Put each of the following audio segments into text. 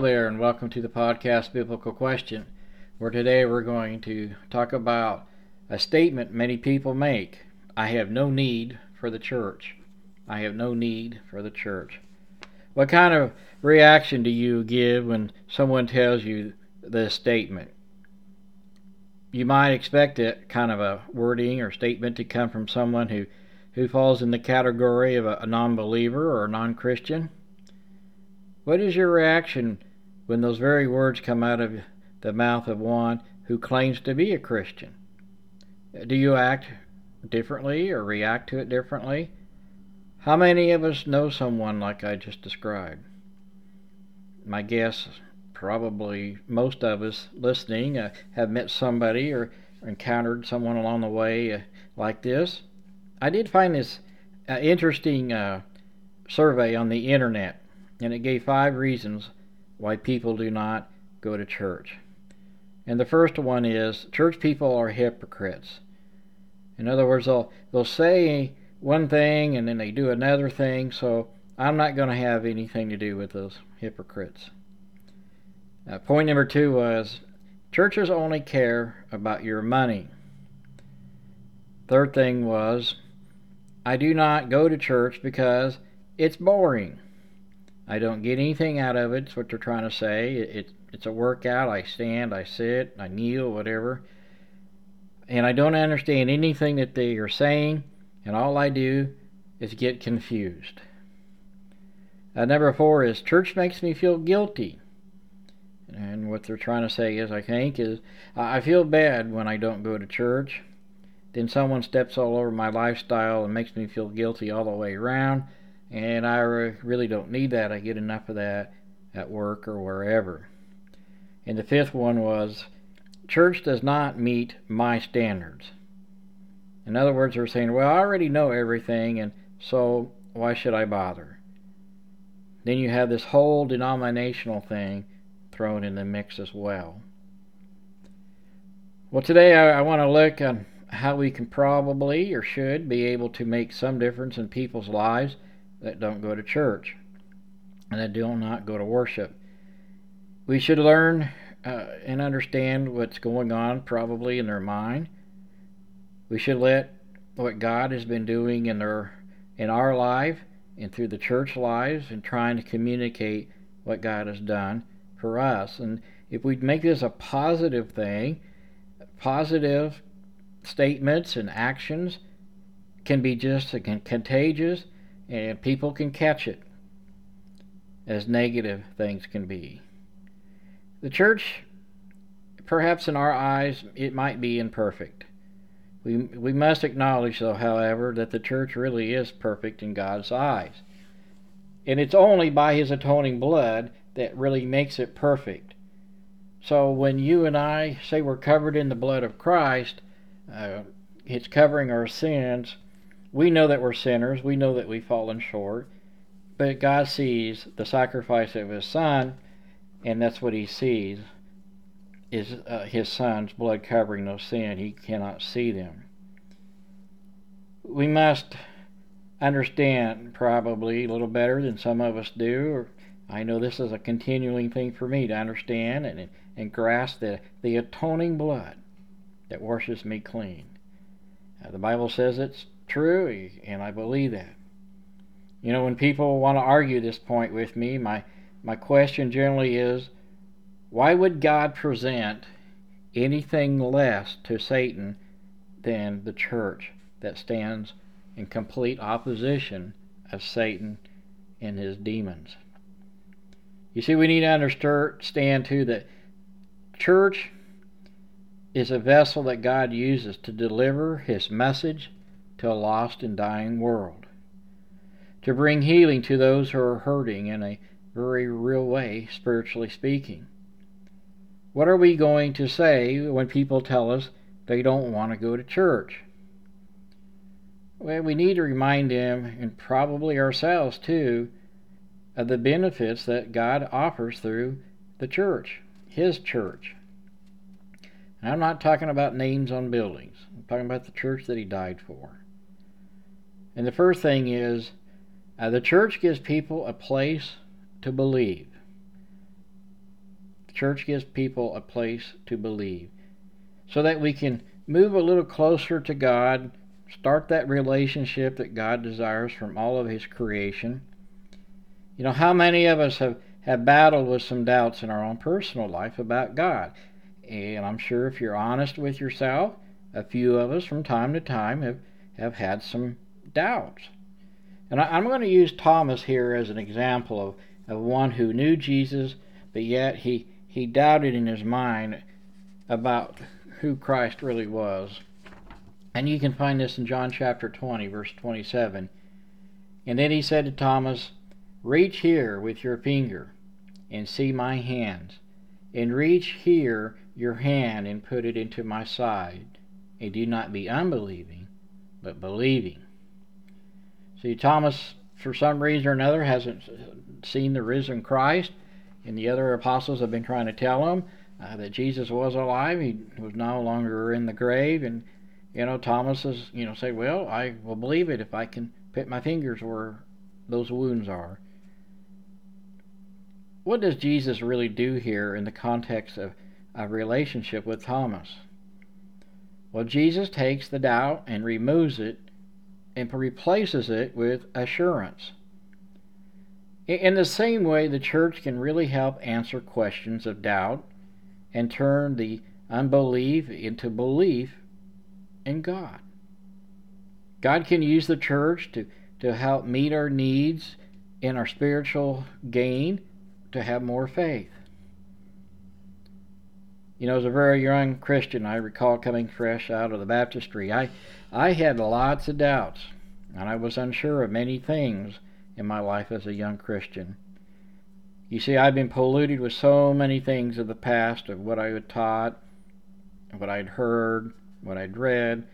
there, and welcome to the podcast Biblical Question, where today we're going to talk about a statement many people make I have no need for the church. I have no need for the church. What kind of reaction do you give when someone tells you this statement? You might expect it kind of a wording or statement to come from someone who, who falls in the category of a, a non believer or a non Christian. What is your reaction when those very words come out of the mouth of one who claims to be a Christian? Do you act differently or react to it differently? How many of us know someone like I just described? My guess, probably most of us listening uh, have met somebody or encountered someone along the way uh, like this. I did find this uh, interesting uh, survey on the internet and it gave five reasons why people do not go to church. And the first one is church people are hypocrites. In other words, they'll, they'll say one thing and then they do another thing, so I'm not going to have anything to do with those hypocrites. Uh, point number two was churches only care about your money. Third thing was I do not go to church because it's boring. I don't get anything out of it. It's what they're trying to say. It, it, it's a workout. I stand, I sit, I kneel, whatever. And I don't understand anything that they are saying, and all I do is get confused. Uh, number four is church makes me feel guilty. And what they're trying to say is, I think, is I feel bad when I don't go to church. Then someone steps all over my lifestyle and makes me feel guilty all the way around and I really don't need that. I get enough of that at work or wherever. And the fifth one was church does not meet my standards. In other words, they're saying, well, I already know everything, and so why should I bother? Then you have this whole denominational thing thrown in the mix as well. Well, today I, I want to look on how we can probably or should be able to make some difference in people's lives that don't go to church and that do not go to worship. We should learn uh, and understand what's going on probably in their mind. We should let what God has been doing in their in our life and through the church lives and trying to communicate what God has done for us. And if we make this a positive thing, positive statements and actions can be just contagious and people can catch it as negative things can be. The church, perhaps in our eyes, it might be imperfect. We, we must acknowledge, though, however, that the church really is perfect in God's eyes. And it's only by His atoning blood that really makes it perfect. So when you and I say we're covered in the blood of Christ, uh, it's covering our sins we know that we're sinners. We know that we've fallen short. But God sees the sacrifice of His Son, and that's what He sees is uh, His Son's blood covering those sin. He cannot see them. We must understand probably a little better than some of us do. I know this is a continuing thing for me to understand and, and grasp the, the atoning blood that washes me clean. Uh, the Bible says it's true, and I believe that. You know, when people want to argue this point with me, my, my question generally is why would God present anything less to Satan than the church that stands in complete opposition of Satan and his demons? You see, we need to understand too that church is a vessel that God uses to deliver his message to a lost and dying world, to bring healing to those who are hurting in a very real way, spiritually speaking. What are we going to say when people tell us they don't want to go to church? Well, we need to remind them, and probably ourselves too, of the benefits that God offers through the church, His church. And I'm not talking about names on buildings, I'm talking about the church that He died for. And the first thing is uh, the church gives people a place to believe. The church gives people a place to believe so that we can move a little closer to God, start that relationship that God desires from all of His creation. You know, how many of us have, have battled with some doubts in our own personal life about God? And I'm sure if you're honest with yourself, a few of us from time to time have, have had some doubts. And I, am going to use Thomas here as an example of, of one who knew Jesus, but yet he, he doubted in his mind about who Christ really was. And you can find this in John chapter 20, verse 27. And then he said to Thomas, Reach here with your finger and see my hands, and reach here your hand and put it into my side, and do not be unbelieving, but believing. See, Thomas, for some reason or another, hasn't seen the risen Christ, and the other apostles have been trying to tell him uh, that Jesus was alive. He was no longer in the grave, and you know, Thomas is, you know, say, well, I will believe it if I can put my fingers where those wounds are. What does Jesus really do here in the context of a relationship with Thomas? Well, Jesus takes the doubt and removes it and replaces it with assurance. In the same way, the church can really help answer questions of doubt and turn the unbelief into belief in God. God can use the church to, to help meet our needs in our spiritual gain to have more faith. You know, as a very young Christian, I recall coming fresh out of the baptistry. I, I had lots of doubts, and I was unsure of many things in my life as a young Christian. You see, I've been polluted with so many things of the past, of what I had taught, what I'd heard, what I'd read.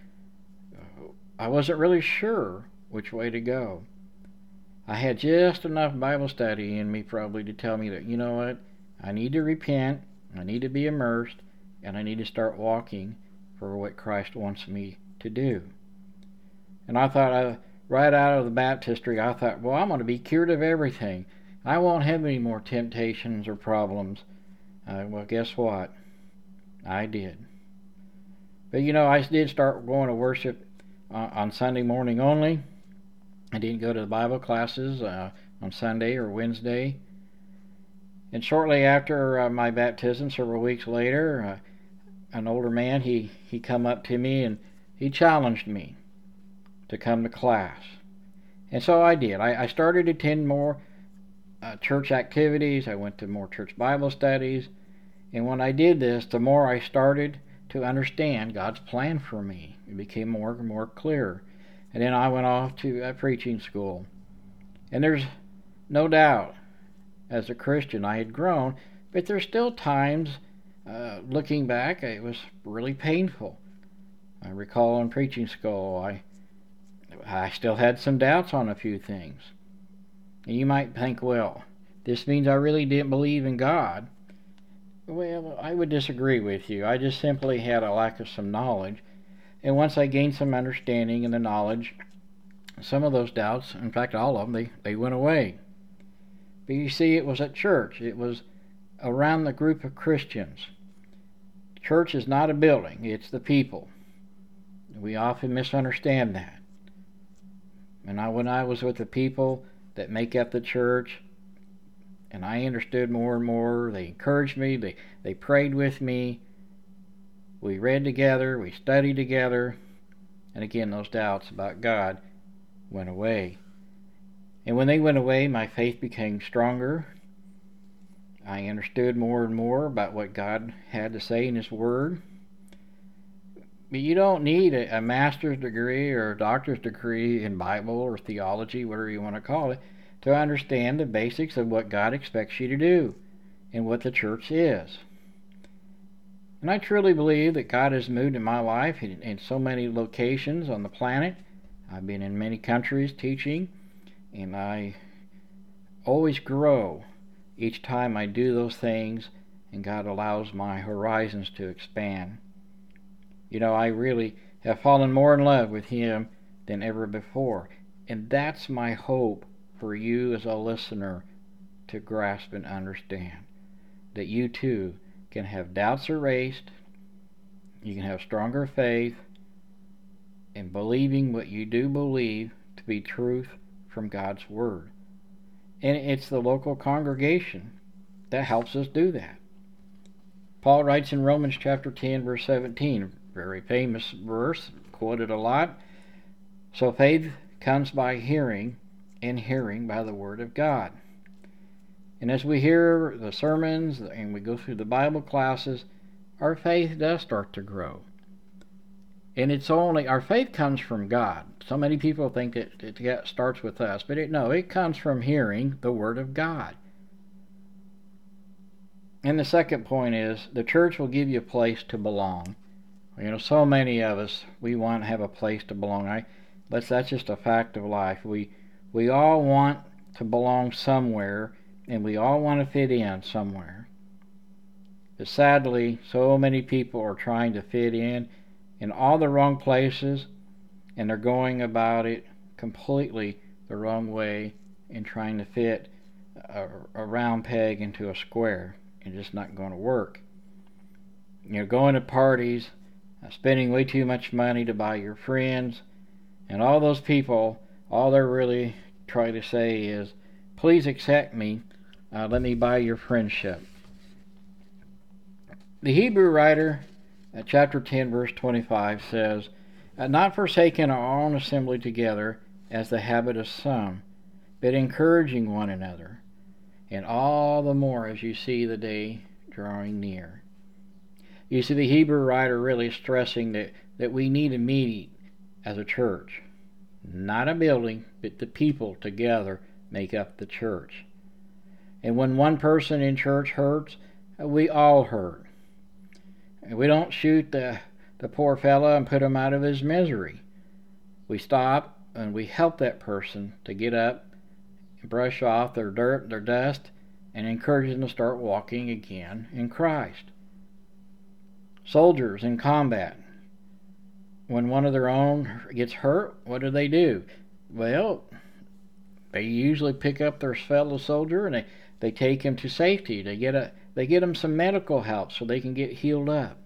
I wasn't really sure which way to go. I had just enough Bible study in me probably to tell me that, you know what, I need to repent, I need to be immersed, and I need to start walking for what Christ wants me to do. And I thought, I, right out of the baptistry, I thought, well, I'm going to be cured of everything. I won't have any more temptations or problems. Uh, well, guess what? I did. But you know, I did start going to worship uh, on Sunday morning only. I didn't go to the Bible classes uh, on Sunday or Wednesday. And shortly after uh, my baptism, several weeks later, uh, an older man he he come up to me and he challenged me to come to class, and so I did. I, I started to attend more uh, church activities. I went to more church Bible studies. And when I did this, the more I started to understand God's plan for me. It became more and more clear. And then I went off to a preaching school. And there's no doubt, as a Christian, I had grown, but there's still times, uh, looking back, it was really painful. I recall in preaching school, I I still had some doubts on a few things. And you might think, well, this means I really didn't believe in God. Well, I would disagree with you. I just simply had a lack of some knowledge. And once I gained some understanding and the knowledge, some of those doubts, in fact, all of them, they, they went away. But you see, it was at church, it was around the group of Christians. Church is not a building, it's the people. We often misunderstand that. And I, when I was with the people, that make up the church. And I understood more and more. They encouraged me, they, they prayed with me. We read together, we studied together. And again, those doubts about God went away. And when they went away, my faith became stronger. I understood more and more about what God had to say in His Word. But you don't need a, master's degree or a doctor's degree in Bible or theology, whatever you want to call it, to understand the basics of what God expects you to do and what the church is. And I truly believe that God has moved in my life in, in so many locations on the planet. I've been in many countries teaching, and I always grow each time I do those things, and God allows my horizons to expand. You know, I really have fallen more in love with Him than ever before. And that's my hope for you as a listener to grasp and understand. that you too can have doubts erased, you can have stronger faith in believing what you do believe to be truth from God's Word. And it's the local congregation that helps us do that. Paul writes in Romans chapter 10, verse 17, very famous verse, quoted a lot. So faith comes by hearing, and hearing by the Word of God. And as we hear the sermons and we go through the Bible classes, our faith does start to grow. And it's only, our faith comes from God. So many people think that it starts with us, but it, no, it comes from hearing the Word of God. And the second point is the church will give you a place to belong. You know, so many of us we want to have a place to belong. I, but that's just a fact of life. We we all want to belong somewhere, and we all want to fit in somewhere. But sadly, so many people are trying to fit in in all the wrong places, and they're going about it completely the wrong way and trying to fit a, a round peg into a square and just not going to work. You're going to parties, uh, spending way too much money to buy your friends, and all those people, all they're really trying to say is, please accept me, uh, let me buy your friendship. The Hebrew writer at chapter 10, verse 25 says, uh, Not forsaking our own assembly together, as the habit of some, but encouraging one another and all the more as you see the day drawing near. You see, the Hebrew writer really stressing that, that we need a meeting as a church. Not a building, but the people together make up the church. And when one person in church hurts, we all hurt. We don't shoot the, the poor fellow and put him out of his misery. We stop and we help that person to get up and brush off their dirt, their dust, and encourage them to start walking again in Christ. Soldiers in combat, when one of their own gets hurt, what do they do? Well, they usually pick up their fellow soldier and they, they take him to safety. They get a they get them some medical help so they can get healed up.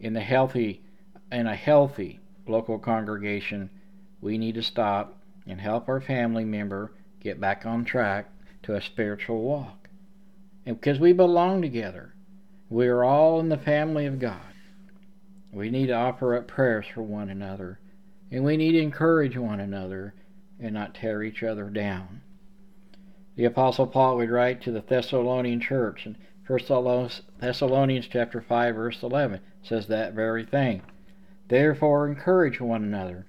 In the healthy in a healthy local congregation, we need to stop and help our family member get back on track to a spiritual walk. And because we belong together, we are all in the family of God. We need to offer up prayers for one another, and we need to encourage one another and not tear each other down. The apostle Paul would write to the Thessalonian church in 1 Thessalonians chapter 5 verse 11 says that very thing. Therefore encourage one another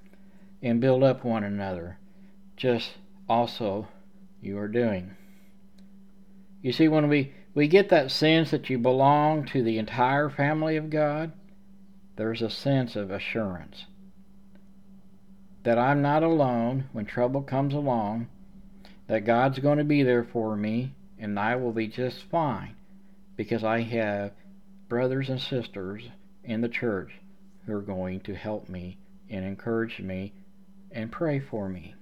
and build up one another just also you are doing. You see, when we, we get that sense that you belong to the entire family of God, there's a sense of assurance that I'm not alone when trouble comes along, that God's going to be there for me, and I will be just fine because I have brothers and sisters in the church who are going to help me and encourage me and pray for me.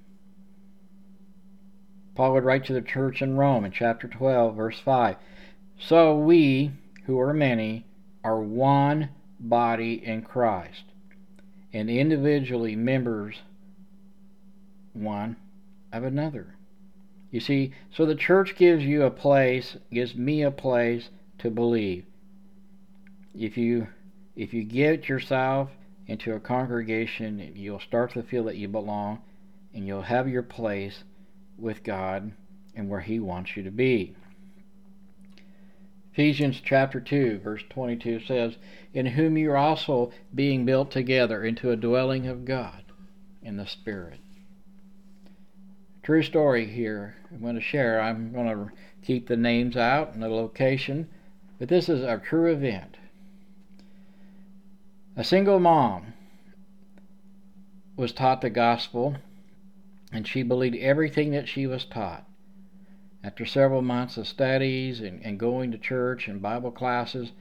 Paul would write to the church in Rome in chapter 12, verse 5. So we, who are many, are one body in Christ, and individually members one of another. You see, so the church gives you a place, gives me a place to believe. If you if you get yourself into a congregation, you'll start to feel that you belong and you'll have your place with God and where He wants you to be. Ephesians chapter 2, verse 22 says, In whom you are also being built together into a dwelling of God in the Spirit. True story here I'm going to share. I'm going to keep the names out and the location, but this is a true event. A single mom was taught the gospel and she believed everything that she was taught. After several months of studies and, and going to church and Bible classes,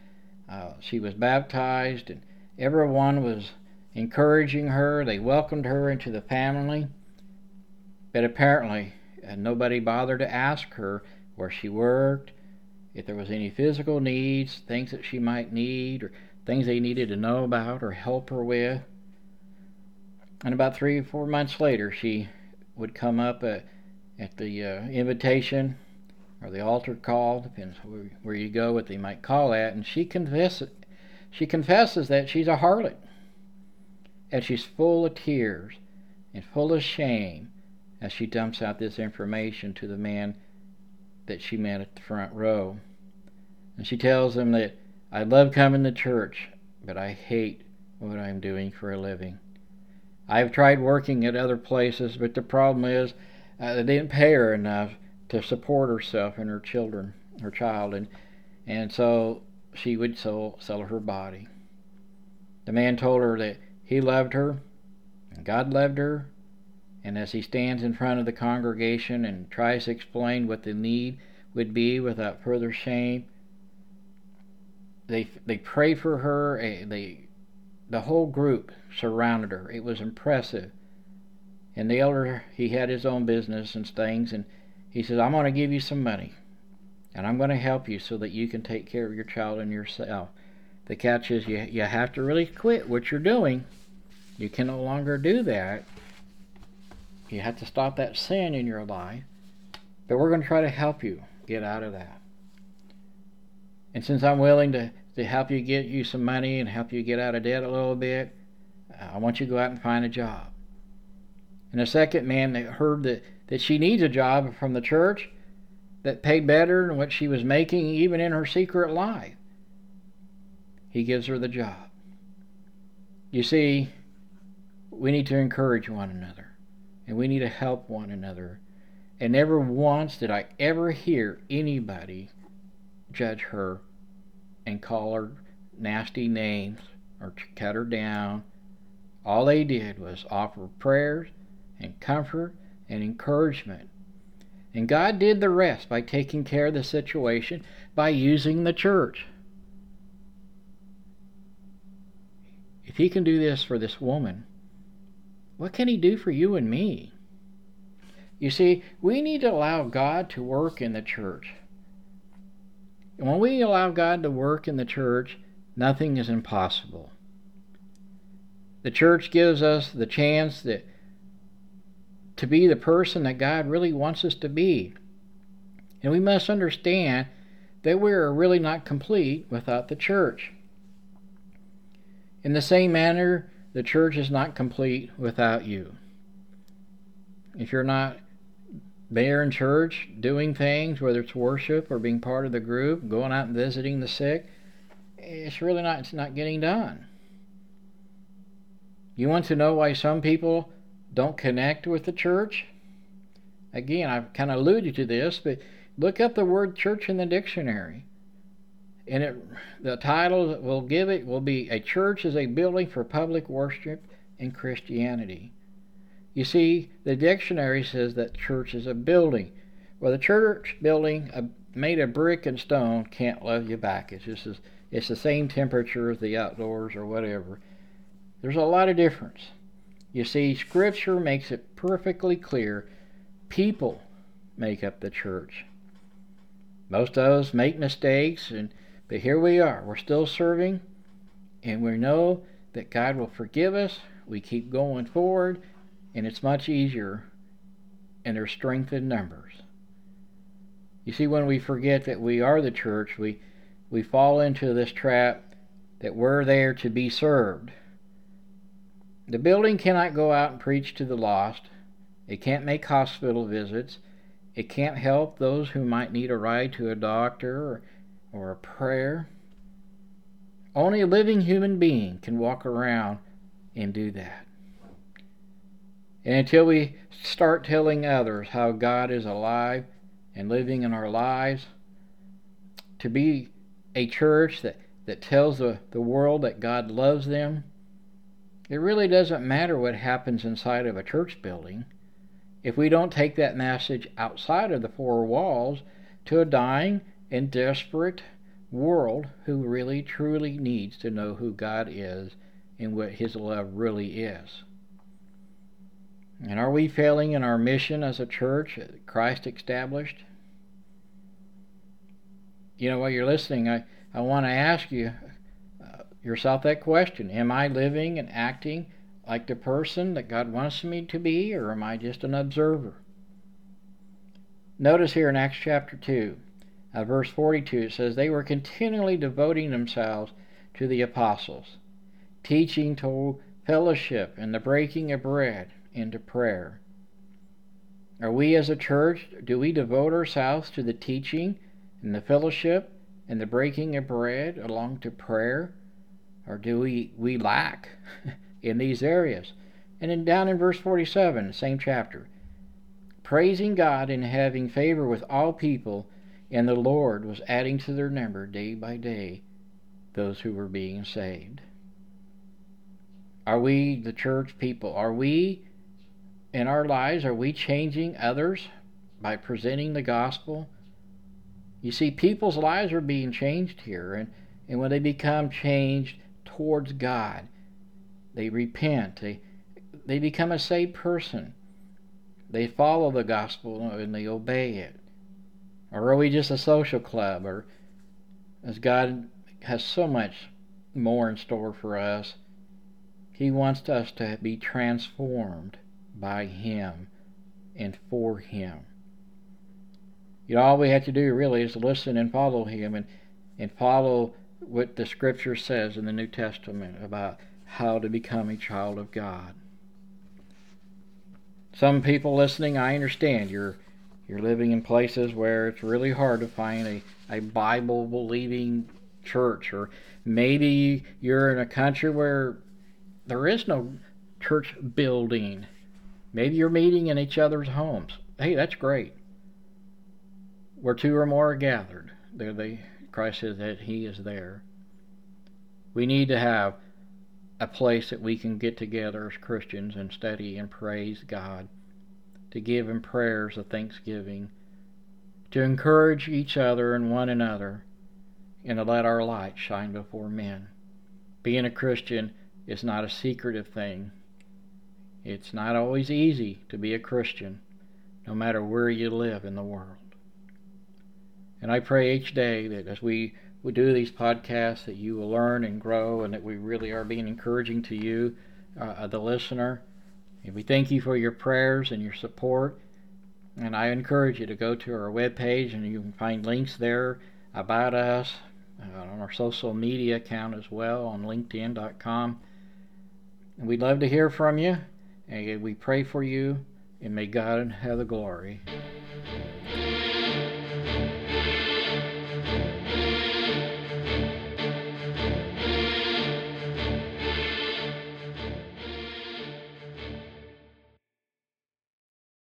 uh, she was baptized, and everyone was encouraging her. They welcomed her into the family, but apparently uh, nobody bothered to ask her where she worked, if there was any physical needs, things that she might need, or things they needed to know about or help her with. And about three or four months later, she would come up at, at the uh, invitation or the altar call, depends where, where you go, what they might call that, and she confesses, she confesses that she's a harlot, and she's full of tears and full of shame as she dumps out this information to the man that she met at the front row. And she tells him that I love coming to church, but I hate what I'm doing for a living. I've tried working at other places, but the problem is uh, they didn't pay her enough to support herself and her children, her child, and and so she would sell sell her body. The man told her that he loved her, and God loved her, and as he stands in front of the congregation and tries to explain what the need would be without further shame, they they pray for her. They the whole group surrounded her. It was impressive. And the elder he had his own business and things, and he says, "I'm going to give you some money, and I'm going to help you so that you can take care of your child and yourself." The catch is you you have to really quit what you're doing. You can no longer do that. You have to stop that sin in your life. But we're going to try to help you get out of that. And since I'm willing to to help you get you some money and help you get out of debt a little bit. I want you to go out and find a job. And the second man that heard that, that she needs a job from the church that paid better than what she was making even in her secret life. He gives her the job. You see, we need to encourage one another and we need to help one another. And never once did I ever hear anybody judge her and call her nasty names or to cut her down. All they did was offer prayers and comfort and encouragement. And God did the rest by taking care of the situation by using the church. If He can do this for this woman, what can He do for you and me? You see, we need to allow God to work in the church. And when we allow God to work in the church, nothing is impossible. The church gives us the chance that to be the person that God really wants us to be. And we must understand that we are really not complete without the church. In the same manner, the church is not complete without you. If you're not there in church doing things, whether it's worship or being part of the group, going out and visiting the sick, it's really not it's not getting done. You want to know why some people don't connect with the church? Again, I've kind of alluded to this, but look up the word church in the dictionary. And it, the title that we'll give it will be A Church is a Building for Public Worship in Christianity. You see, the dictionary says that church is a building. Well, the church building uh, made of brick and stone can't love you back. It's just as, it's the same temperature as the outdoors or whatever. There's a lot of difference. You see, Scripture makes it perfectly clear people make up the church. Most of us make mistakes, and but here we are. We're still serving, and we know that God will forgive us. We keep going forward, and it's much easier and there's strength in numbers. You see, when we forget that we are the church, we, we fall into this trap that we're there to be served. The building cannot go out and preach to the lost. It can't make hospital visits. It can't help those who might need a ride to a doctor or, or a prayer. Only a living human being can walk around and do that. And until we start telling others how God is alive and living in our lives, to be a church that, that tells the, the world that God loves them, it really doesn't matter what happens inside of a church building if we don't take that message outside of the four walls to a dying and desperate world who really truly needs to know who God is and what His love really is. And are we failing in our mission as a church Christ established? you know, while you're listening, I, I want to ask you uh, yourself that question Am I living and acting like the person that God wants me to be, or am I just an observer? Notice here in Acts chapter 2, uh, verse 42, it says, They were continually devoting themselves to the apostles, teaching to fellowship and the breaking of bread into prayer. Are we as a church, do we devote ourselves to the teaching and the fellowship and the breaking of bread along to prayer? Or do we, we lack in these areas? And then down in verse 47, same chapter, praising God and having favor with all people, and the Lord was adding to their number day by day those who were being saved. Are we, the church people, are we in our lives, are we changing others by presenting the gospel? You see, people's lives are being changed here, and, and when they become changed towards God, they repent, they, they become a saved person. They follow the gospel and they obey it. Or are we just a social club? Or as God has so much more in store for us, He wants us to be transformed by Him and for Him. You know, all we have to do really is listen and follow Him and, and follow what the Scripture says in the New Testament about how to become a child of God. Some people listening, I understand you're you're living in places where it's really hard to find a, a Bible believing church, or maybe you're in a country where there is no church building. Maybe you're meeting in each other's homes. Hey, that's great. Where two or more are gathered, there they Christ says that He is there. We need to have a place that we can get together as Christians and study and praise God, to give in prayers of thanksgiving, to encourage each other and one another, and to let our light shine before men. Being a Christian is not a secretive thing. It's not always easy to be a Christian, no matter where you live in the world. And I pray each day that as we we do these podcasts that you will learn and grow and that we really are being encouraging to you, uh, the listener. And we thank you for your prayers and your support. And I encourage you to go to our webpage and you can find links there about us uh, on our social media account as well on linkedin.com. And we'd love to hear from you. And we pray for you. And may God have the glory.